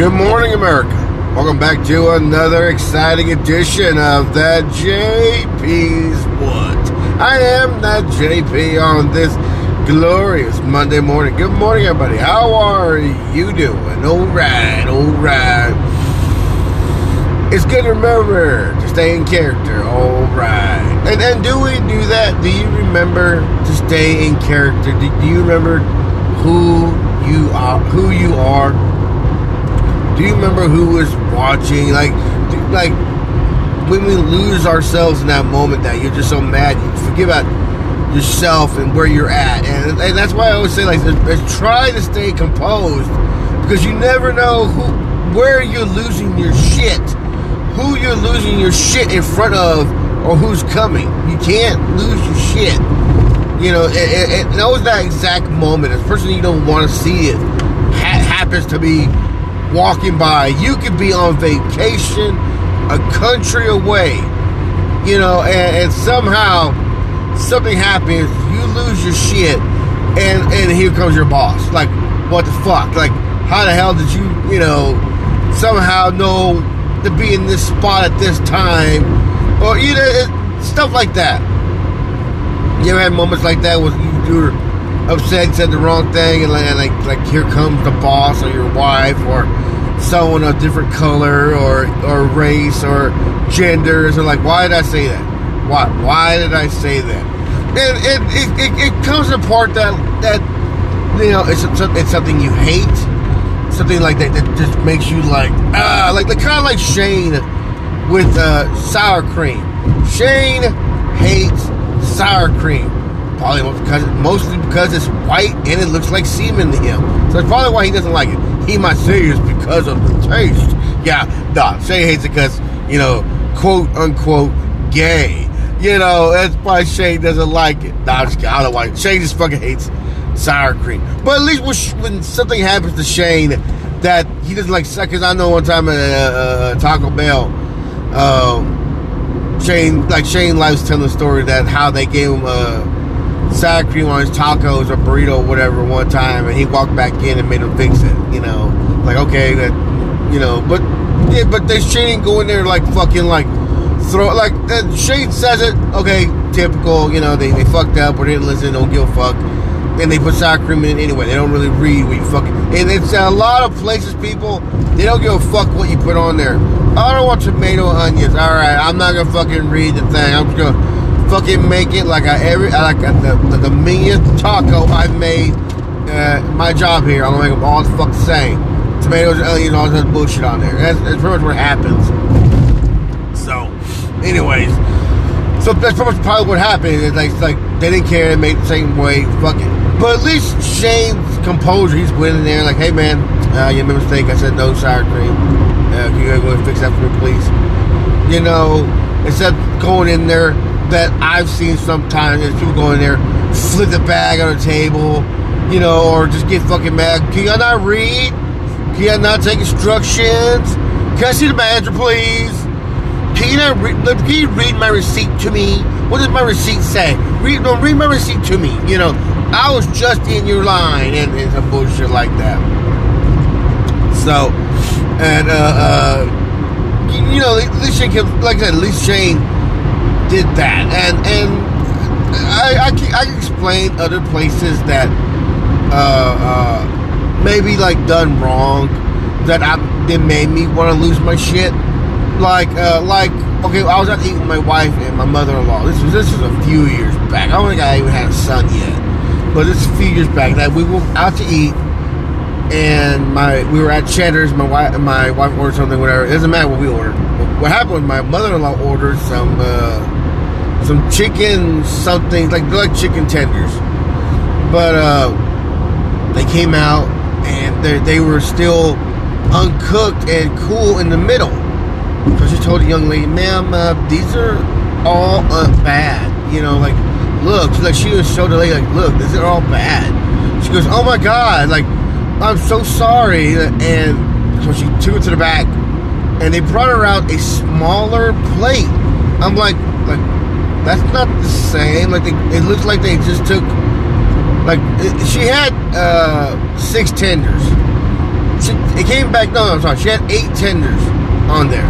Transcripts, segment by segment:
Good morning, America. Welcome back to another exciting edition of that JP's What. I am that JP on this glorious Monday morning. Good morning, everybody. How are you doing? All right, all right. It's good to remember to stay in character. All right. And and do we do that? Do you remember to stay in character? Do you remember who you are? Who you are? Do you remember who was watching? Like, do- like when we lose ourselves in that moment, that you're just so mad, you forget about yourself and where you're at, and, and that's why I always say, like, try to stay composed because you never know who, where you're losing your shit, who you're losing your shit in front of, or who's coming. You can't lose your shit. You know, it, it, it knows that exact moment. A person you don't want to see it ha- happens to be walking by. You could be on vacation a country away, you know, and, and somehow something happens, you lose your shit, and and here comes your boss. Like, what the fuck? Like, how the hell did you, you know, somehow know to be in this spot at this time, or you know, it, stuff like that. You ever had moments like that where you, upset, said the wrong thing, and like, and like, like here comes the boss or your wife or someone of different color or or race or genders, and like, why did I say that? Why why did I say that? And it it, it, it comes apart that that you know it's it's something you hate, something like that that just makes you like ah like the kind of like Shane with uh, sour cream. Shane hates sour cream. Probably because mostly because it's white and it looks like semen to him. So that's probably why he doesn't like it. He might say it's because of the taste. Yeah, nah. Shane hates it because you know, quote unquote, gay. You know, that's why Shane doesn't like it. Nah, I'm just. I don't like it. Shane just fucking hates sour cream. But at least when, something happens to Shane that he doesn't like, because I know one time at uh, uh, Taco Bell, um, Shane, like Shane likes telling the story that how they gave him uh, sour cream on his tacos or burrito or whatever one time, and he walked back in and made him fix it. You know, like okay, that you know, but yeah, but they Shane didn't go in there like fucking like throw like uh, Shane says it. Okay, typical. You know, they they fucked up or didn't listen, don't give a fuck. And they put sour cream in anyway. They don't really read what you fucking. And it's a lot of places, people. They don't give a fuck what you put on there. I don't want tomato onions. All right, I'm not gonna fucking read the thing. I'm just gonna fucking make it like I every like the, the the taco I've made. Uh, my job here. I'm gonna make them all the fuck same. Tomatoes, onions, all that bullshit on there. That's, that's pretty much what happens. So, anyways, so that's pretty much probably what happened. It's like, it's like they didn't care. They made the same way. Fuck it. But at least Shane's composure. He's went in there like, hey man, uh, you made a mistake. I said no sour cream. Uh, can you go and fix that for me, please? You know, instead going in there, that I've seen sometimes is people go in there, flip the bag on the table, you know, or just get fucking mad. Can y'all not read? Can y'all not take instructions? Can I see the manager, please? Can you read, can you read my receipt to me? What does my receipt say? Read, no, read my receipt to me. You know, I was just in your line and, and some bullshit like that. So, and, uh, uh, you, know, least Shane, kept- like I said, least Shane did that. And, and I, I, can, I can explain other places that, uh, uh, maybe like done wrong that I, that made me want to lose my shit like uh, like okay, I was out to eat with my wife and my mother-in-law. This was this was a few years back. I don't think I even had a son yet, but it's a few years back. That we were out to eat, and my we were at Cheddar's. My wife my wife ordered something, whatever. It doesn't matter what we ordered. What happened was my mother-in-law ordered some uh, some chicken something like like chicken tenders, but uh, they came out and they they were still uncooked and cool in the middle. So she told the young lady, "Ma'am, uh, these are all uh, bad. You know, like, look." She, like she was showed the lady, like, "Look, these are all bad." She goes, "Oh my god! Like, I'm so sorry." And so she took it to the back, and they brought her out a smaller plate. I'm like, like, that's not the same. Like, they, it looks like they just took, like, it, she had uh, six tenders. She, It came back. No, I'm sorry. She had eight tenders on there.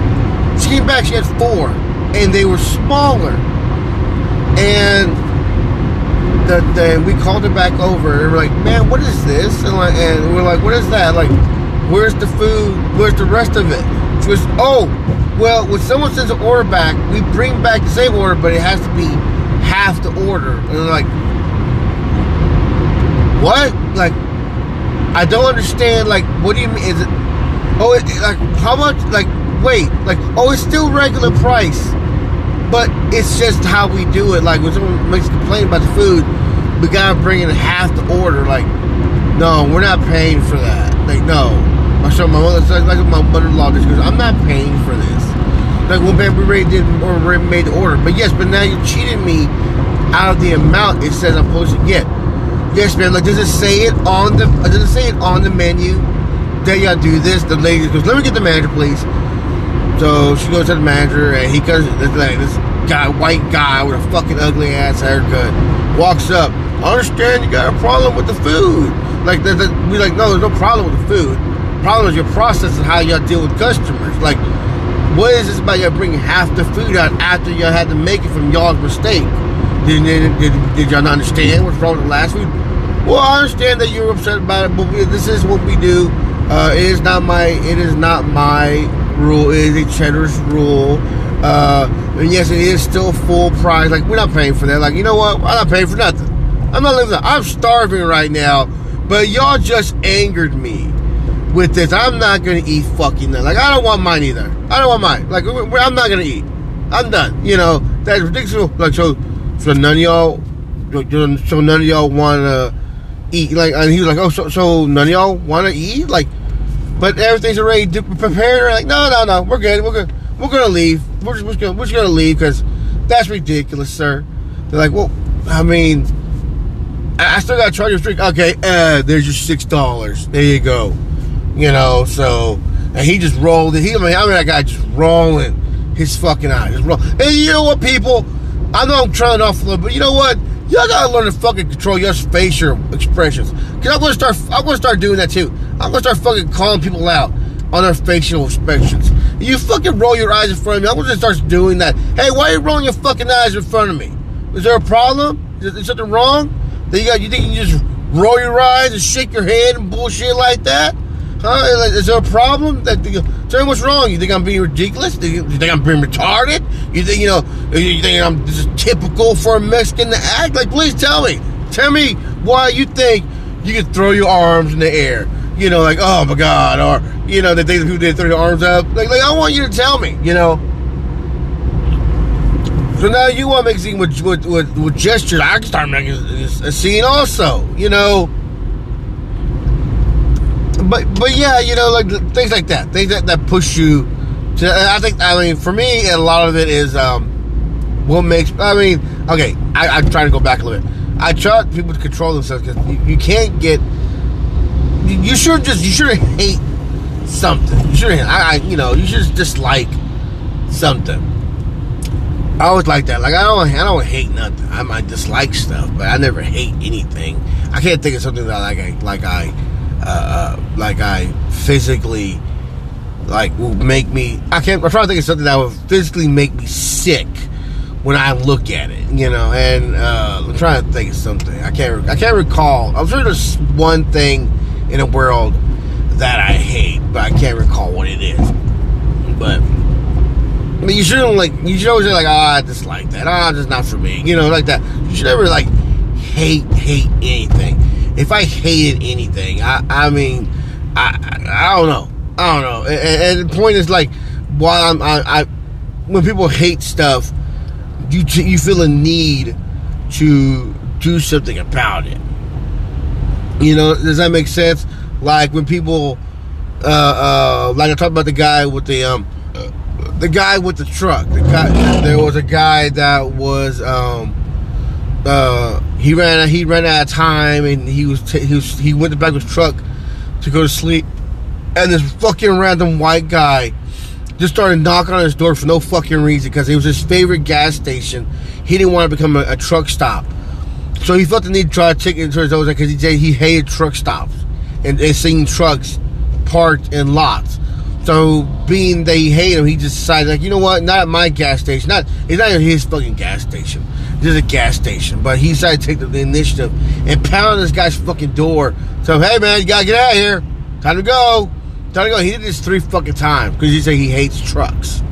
She came back. She had four, and they were smaller. And the, the we called her back over, and we're like, "Man, what is this?" And, like, and we're like, "What is that?" Like, where's the food? Where's the rest of it? She goes, "Oh, well, when someone sends an order back, we bring back the same order, but it has to be half the order." And we're like, "What?" Like, I don't understand. Like, what do you mean? Is it? Oh, it, like how much? Like, wait, like, oh, it's still regular price, but it's just how we do it. Like when someone makes a complaint about the food, we gotta bring in half the order. Like, no, we're not paying for that. Like, no. I show my mother, like my mother-in-law, just goes, I'm not paying for this. Like when we already did or made the order, but yes, but now you're cheating me out of the amount it says I'm supposed to get. Yes, man. Like, does it say it on the? Does it say it on the menu that y'all do this? The lady goes, "Let me get the manager, please." So she goes to the manager, and he comes. Like this guy, white guy with a fucking ugly ass haircut, walks up. I understand you got a problem with the food. Like, the, the, we like, no, there's no problem with the food. Problem is your process and how y'all deal with customers. Like, what is this about y'all bringing half the food out after y'all had to make it from y'all's mistake? Did, did, did, did y'all not understand what's wrong with the last food? Well, I understand that you're upset about it, but this is what we do. Uh, it is not my it is not my rule. It is a cheddar's rule. Uh, and yes, it is still full price. Like we're not paying for that. Like you know what? I'm not paying for nothing. I'm not living. That. I'm starving right now. But y'all just angered me with this. I'm not gonna eat fucking that. Like I don't want mine either. I don't want mine. Like I'm not gonna eat. I'm done. You know that's ridiculous. Like so, so none of y'all, so none of y'all want to eat. Like, and he was like, oh, so, so none of y'all want to eat? Like, but everything's already prepared. Like, no, no, no, we're good. We're good. We're gonna leave. We're just, we're just gonna, we're just gonna leave because that's ridiculous, sir. They're like, well, I mean, I, I still gotta charge your drink. Okay, uh, there's your six dollars. There you go. You know, so and he just rolled it. He, I mean, I mean, that guy just rolling his fucking eyes. Roll. And you know what, people? I know I'm trailing off a little, but you know what? Y'all gotta learn to fucking control your facial expressions. Cause I'm gonna start. I'm gonna start doing that too. I'm gonna start fucking calling people out on their facial expressions. You fucking roll your eyes in front of me. I'm gonna start doing that. Hey, why are you rolling your fucking eyes in front of me? Is there a problem? Is there something wrong? That you got? You think you just roll your eyes and shake your head and bullshit like that? Huh? Is there a problem? That tell me what's wrong? You think I'm being ridiculous? You, think I'm being retarded? You think you know? You think I'm this is typical for a Mexican to act? Like, please tell me. Tell me why you think you can throw your arms in the air. You know, like oh my god, or you know that they who did throw your arms up. Like, like I want you to tell me. You know. So now you want to make a scene with, with, with, with gestures. I can start making a scene also. You know but but yeah, you know, like things like that, things that, that push you to. I think I mean for me, a lot of it is um, what makes. I mean, okay, I, I'm trying to go back a little bit. I try people to control themselves because you, you, can't get. You, should just you should hate something. You should I, I you know you should dislike something. I always like that. Like I don't I don't hate nothing. I might dislike stuff, but I never hate anything. I can't think of something that I like I like I uh, like I physically like will make me. I can't. I'm trying to think of something that would physically make me sick when I look at it. You know, and uh, I'm trying to think of something. I can't. I can't recall. I'm sure there's one thing in the world that I hate, but I can't recall what it is. But. You shouldn't like. You should always say like, "Oh, I dislike that. Ah, oh, just not for me." You know, like that. You should never like hate hate anything if I hated anything, I, I mean, I, I don't know, I don't know. And, and the point is like, while I'm, I, I, when people hate stuff, you you feel a need to do something about it. You know, does that make sense? Like when people, uh, uh, like I talked about the guy with the um, the guy with the truck. The guy, there was a guy that was um, uh, he ran he ran out of time and he was t- he was he went back with his truck to go to sleep, and this fucking random white guy just started knocking on his door for no fucking reason because it was his favorite gas station. He didn't want to become a, a truck stop, so he felt the need to try to take it his own because he said he hated truck stops and, and seeing trucks parked in lots. So, being they hate him, he just decided, like, you know what? Not at my gas station. Not it's not his fucking gas station. This is a gas station. But he decided to take the, the initiative and pound on this guy's fucking door. So, hey man, you gotta get out of here. Time to go. Time to go. He did this three fucking times because he said he hates trucks.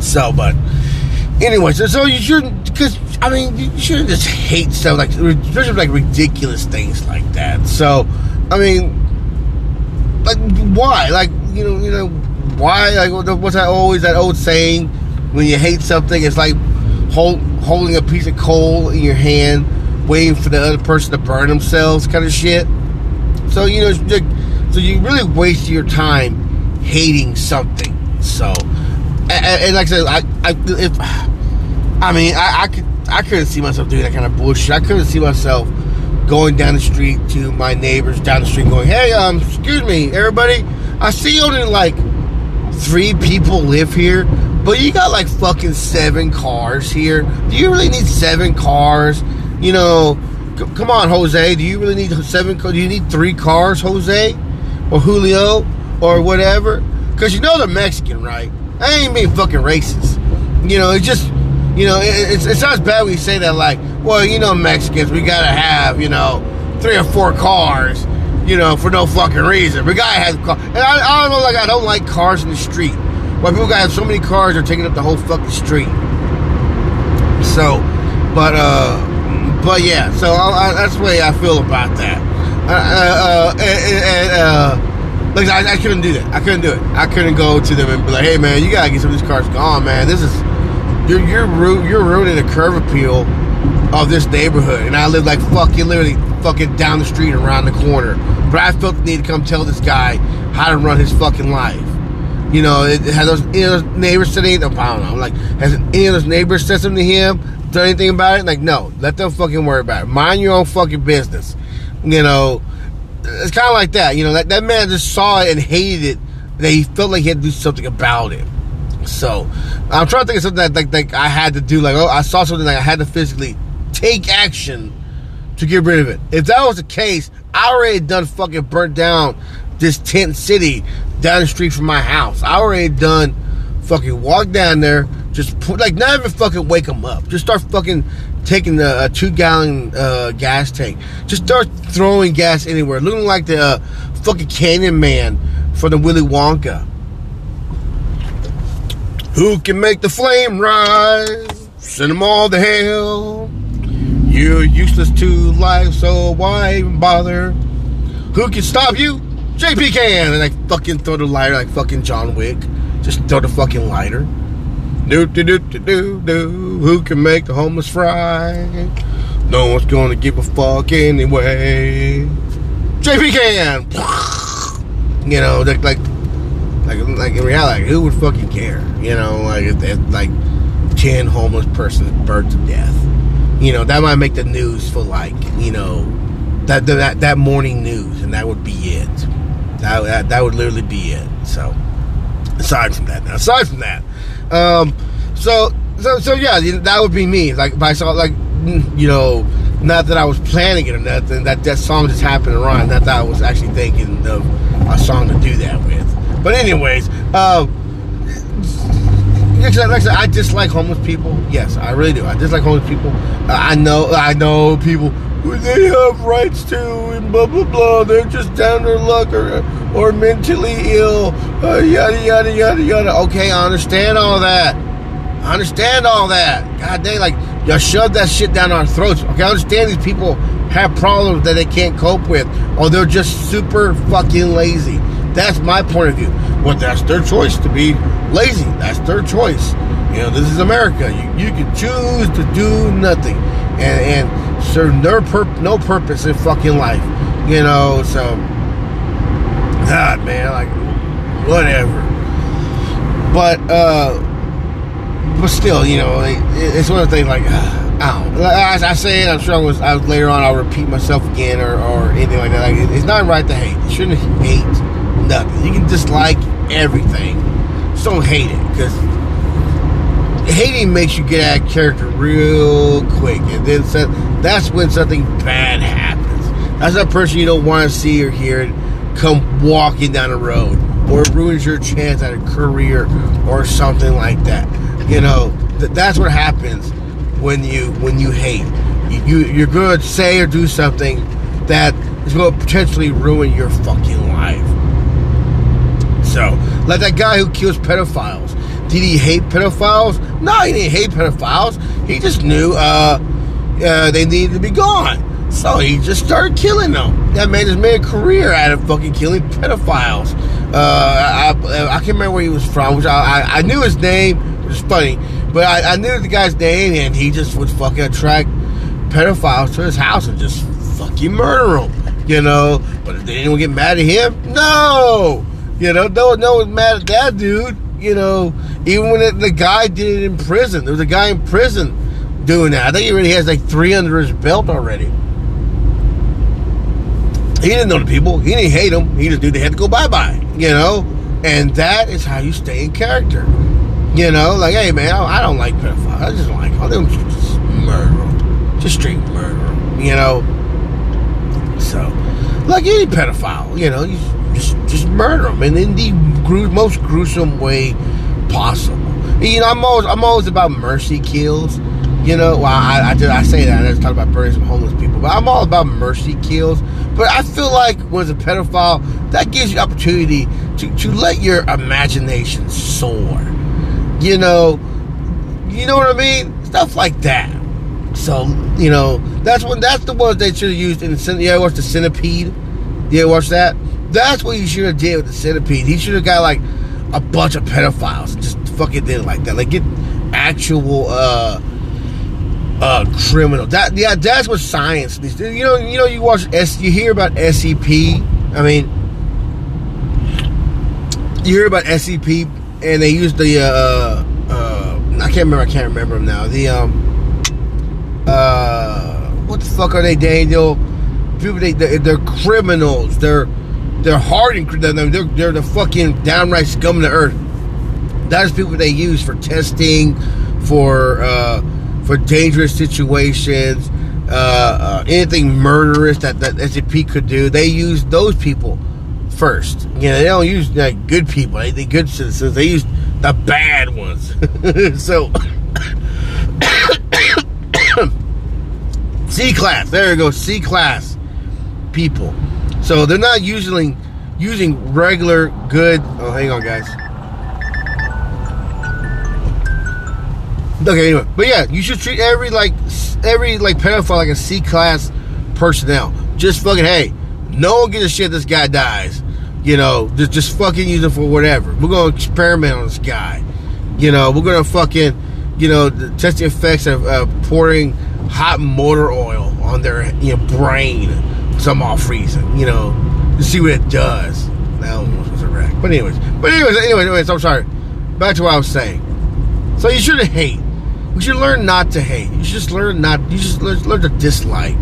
So, but anyway, so, so you shouldn't because I mean you shouldn't just hate stuff like especially like ridiculous things like that. So, I mean, like why? Like you know, you know why? Like what's that always that old saying? When you hate something, it's like hold, holding a piece of coal in your hand, waiting for the other person to burn themselves, kind of shit. So you know, so you really waste your time hating something. So, and, and like I said, I, I if I mean, I, I could I couldn't see myself doing that kind of bullshit. I couldn't see myself going down the street to my neighbors down the street going, hey, um, excuse me, everybody, I see only like three people live here, but you got like fucking seven cars here. Do you really need seven cars? You know, c- come on, Jose. Do you really need seven? Do you need three cars, Jose, or Julio, or whatever? Because you know they're Mexican, right? I ain't being fucking racist. You know, it's just you know, it, it, sounds bad when you say that, like, well, you know, Mexicans, we gotta have, you know, three or four cars, you know, for no fucking reason. We gotta have cars. And I, I don't know, like, I don't like cars in the street. Why people gotta so many cars, they're taking up the whole fucking street. So, but, uh, but yeah, so I, I, that's the way I feel about that. Uh, uh, uh and, and uh, like, I, I couldn't do that. I couldn't do it. I couldn't go to them and be like, hey, man, you gotta get some of these cars gone, man. This is you're you're you're ruining the curb appeal of this neighborhood, and I live like fucking literally fucking down the street around the corner. But I felt the need to come tell this guy how to run his fucking life. You know, it, has those, any of those neighbors said anything? I don't know. Like, has any of those neighbors said something to him? Done anything about it? Like, no. Let them fucking worry about it. Mind your own fucking business. You know, it's kind of like that. You know, that, that man just saw it and hated it. That he felt like he had to do something about it. So I'm trying to think of something that like, like I had to do. Like oh, I saw something that I had to physically take action to get rid of it. If that was the case, I already done fucking burnt down this tent city down the street from my house. I already done fucking walk down there, just put like not even fucking wake them up. Just start fucking taking the uh, two gallon uh, gas tank. Just start throwing gas anywhere, looking like the uh, fucking Candy Man for the Willy Wonka. Who can make the flame rise? Send them all to hell. You're useless to life, so why even bother? Who can stop you? JP can! And I fucking throw the lighter like fucking John Wick. Just throw the fucking lighter. Do do do do do do. Who can make the homeless fry? No one's gonna give a fuck anyway. JP can! You know, like, like like, like in reality, who would fucking care? You know, like if, if like ten homeless persons burnt to death. You know, that might make the news for like you know that that that morning news, and that would be it. That that, would literally be it. So aside from that, now aside from that, um, so so so yeah, that would be me. Like if I saw like you know not that I was planning it or nothing. That that song just happened to run. Not that I was actually thinking of a song to do that with. But anyways, uh, like I said, I dislike homeless people. Yes, I really do. I dislike homeless people. I know, I know people. Who they have rights to and blah blah blah. They're just down their luck or or mentally ill. Uh, yada yada yada yada. Okay, I understand all that. I understand all that. God dang, like y'all shove that shit down our throats. Okay, I understand these people have problems that they can't cope with, or they're just super fucking lazy. That's my point of view. Well, that's their choice to be lazy. That's their choice. You know, this is America. You, you can choose to do nothing and, and serve no, no purpose in fucking life. You know, so, God, man, like, whatever. But, uh, but still, you know, it's one of the things like, I don't. As I say it, I'm sure I was, I was later on. I'll repeat myself again or, or anything like that. Like, it's not right to hate. You shouldn't hate nothing. You can dislike everything. Just don't hate it because hating makes you get out of character real quick, and then so, that's when something bad happens. That's that person you don't want to see or hear. come walking down the road, or ruins your chance at a career or something like that. You know, th- that's what happens when you when you hate. You, you you're gonna say or do something that is to potentially ruin your fucking life. So, like that guy who kills pedophiles. Did he hate pedophiles? No, he didn't hate pedophiles. He just knew uh, uh, they needed to be gone. So he just started killing them. That man just made a career out of fucking killing pedophiles. Uh, I, I, I, can't remember where he was from, which I, I, I knew his name, which is funny, but I, I, knew the guy's name, and he just would fucking attract pedophiles to his house and just fucking murder them, you know. But did anyone get mad at him? No! You know, no, no one's mad at that dude, you know. Even when the guy did it in prison, there was a guy in prison doing that. I think he already has like three under his belt already. He didn't know the people. He didn't hate them. He just knew they had to go bye bye. You know, and that is how you stay in character. You know, like hey man, I, don't like pedophiles. I just don't like them. Just murder. Just straight murder. You know. So, like any pedophile, you know, you just just murder them, and in the gru- most gruesome way possible. You know, I'm always I'm always about mercy kills. You know, well, I, I, did, I say that. I just talk about burning some homeless people, but I'm all about mercy kills. But I feel like when it's a pedophile, that gives you opportunity to, to let your imagination soar. You know, you know what I mean? Stuff like that. So, you know, that's when that's the ones they should have used in the yeah, watch the centipede. Yeah, watch that. That's what you should have did with the centipede. He should have got like a bunch of pedophiles and just fucking did it like that. Like get actual uh uh, criminal. That yeah, that's what science needs. You know, you know, you watch S, you hear about SCP. I mean, you hear about SCP, and they use the uh, uh, I can't remember. I can't remember them now. The um, uh, what the fuck are they, Daniel? People, they they're, criminals. They're they're hardened. They're, they're they're the fucking downright scum of the earth. That is people they use for testing, for uh for dangerous situations, uh, uh, anything murderous that, that SCP could do. They use those people first. You know, they don't use like good people, they good citizens. They use the bad ones. so, C class. There you go, C class people. So they're not using using regular good. Oh, hang on, guys. Okay, anyway, but yeah, you should treat every like every like pedophile like a C class personnel. Just fucking hey, no one gives a shit. This guy dies. You know, just just fucking use him for whatever. We're gonna experiment on this guy. You know, we're gonna fucking you know test the effects of uh, pouring hot motor oil on their you know brain some off reason. You know, to see what it does. That almost was a wreck. But anyways, but anyways, anyways, anyways, I'm sorry. Back to what I was saying. So you shouldn't hate You should learn not to hate. You should just learn not. You just learn, learn to dislike.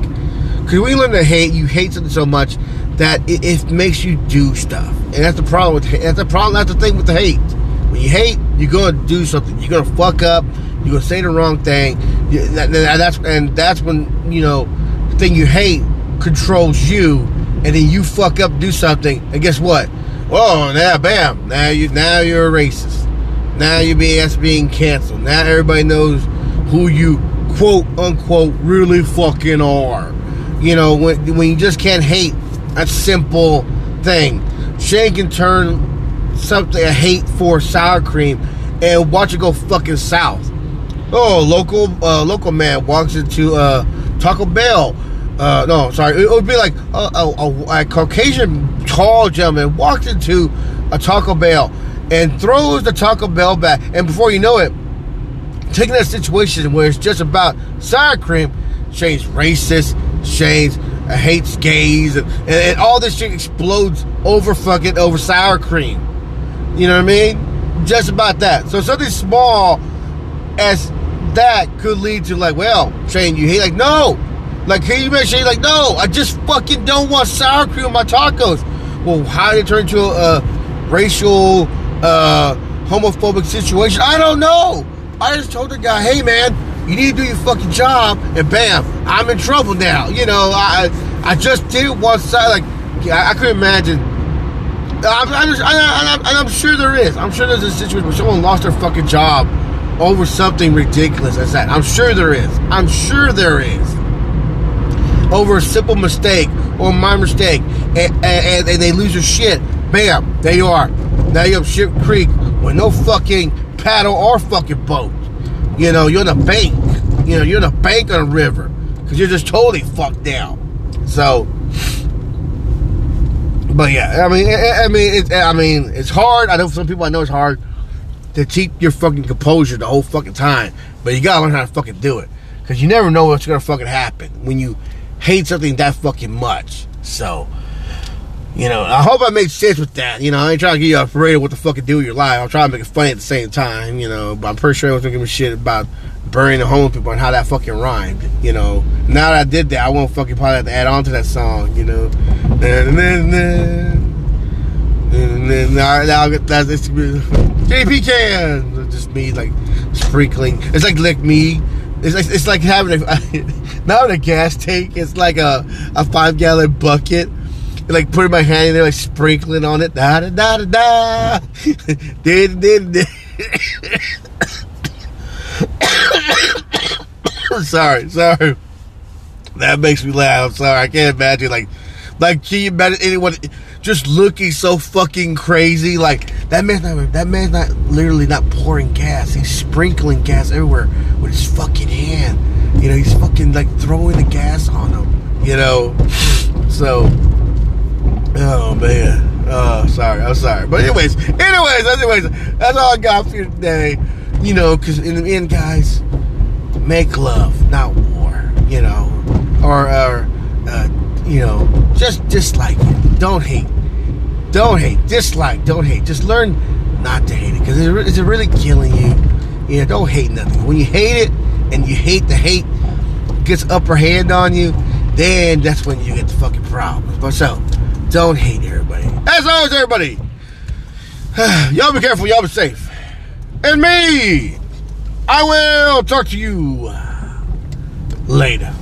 Because when you learn to hate, you hate something so much that it, it, makes you do stuff, and that's the problem with that's the problem. That's the thing with the hate. When you hate, you're gonna do something. You're gonna fuck up. You're gonna say the wrong thing. That, that's and that's when you know the thing you hate controls you, and then you fuck up, do something, and guess what? Oh, now bam, now you now you're a racist. Now you're being, being canceled. Now everybody knows who you quote unquote really fucking are. You know, when, when you just can't hate a simple thing. Shane can turn something a hate for sour cream and watch it go fucking south. Oh, local uh, local man walks into uh, Taco Bell. Uh, no, sorry, it would be like a, a, a Caucasian tall gentleman walks into a Taco Bell and throws the Taco Bell back. And before you know it, taking that situation where it's just about sour cream, Shane's racist, Shane's uh, hates gays, and, and, and, all this shit explodes over fucking over sour cream. You know what I mean? Just about that. So something small as that could lead to like, well, Shane, you hate like no. Like, can you Shane like, no, I just fucking don't want sour cream on my tacos. Well, how did it turn into a, racial uh, homophobic situation. I don't know. I just told the guy, hey man, you need to do your fucking job, and bam, I'm in trouble now. You know, I I just did one side. Like I, I couldn't imagine I'm, I'm, I, I'm, I'm sure there is. I'm sure there's a situation where someone lost their fucking job over something ridiculous as that. I'm sure there is. I'm sure there is. Over a simple mistake or my mistake, and, and, and they lose their shit. Bam, there you are. Now you're up Ship Creek with no fucking paddle or fucking boat. You know, you're in a bank. You know, you're in a bank on a river because you're just totally fucked down. So, but yeah, I mean, I, mean, it, I mean, it's hard. I know some people I know it's hard to keep your fucking composure the whole fucking time, but you gotta learn how to fucking do it because you never know what's gonna fucking happen when you hate something that fucking much. So, you know, I hope I make sense with that. You know, I ain't trying to give you a parade of what the fuck to do with your life. I'm trying to make it funny at the same time, you know, but I'm pretty sure I was gonna give a shit about burying the homeless people and how that fucking rhymed, you know. Now that I did that, I won't fucking probably have to add on to that song, you know. And then, and then now, now that's it's JP can just me like sprinkling. It's like lick me. It's like it's like having a not a gas tank. It's like a a five gallon bucket. Like putting my hand in there, like sprinkling on it. Da da da da da. did did did. sorry, sorry. That makes me laugh. I'm sorry. I can't imagine like like can you imagine anyone just looking so fucking crazy? Like that man's not that man's not literally not pouring gas. He's sprinkling gas everywhere with his fucking hand. You know, he's fucking like throwing the gas on them. You know, so oh man. Oh, sorry. I'm sorry. But anyways, anyways, anyways, that's all I got for today. You know, because in the end, guys, make love, not war. You know, or, or uh, you know, just dislike it. Don't hate. Don't hate. Dislike. Don't hate. Just learn not to hate it because it's really killing you. You know, don't hate nothing. When you hate it and you hate the hate gets upper hand on you, then that's when you get the fucking problems. But so, don't hate everybody. As always, everybody, y'all be careful. Y'all be safe. And me, I will talk to you later.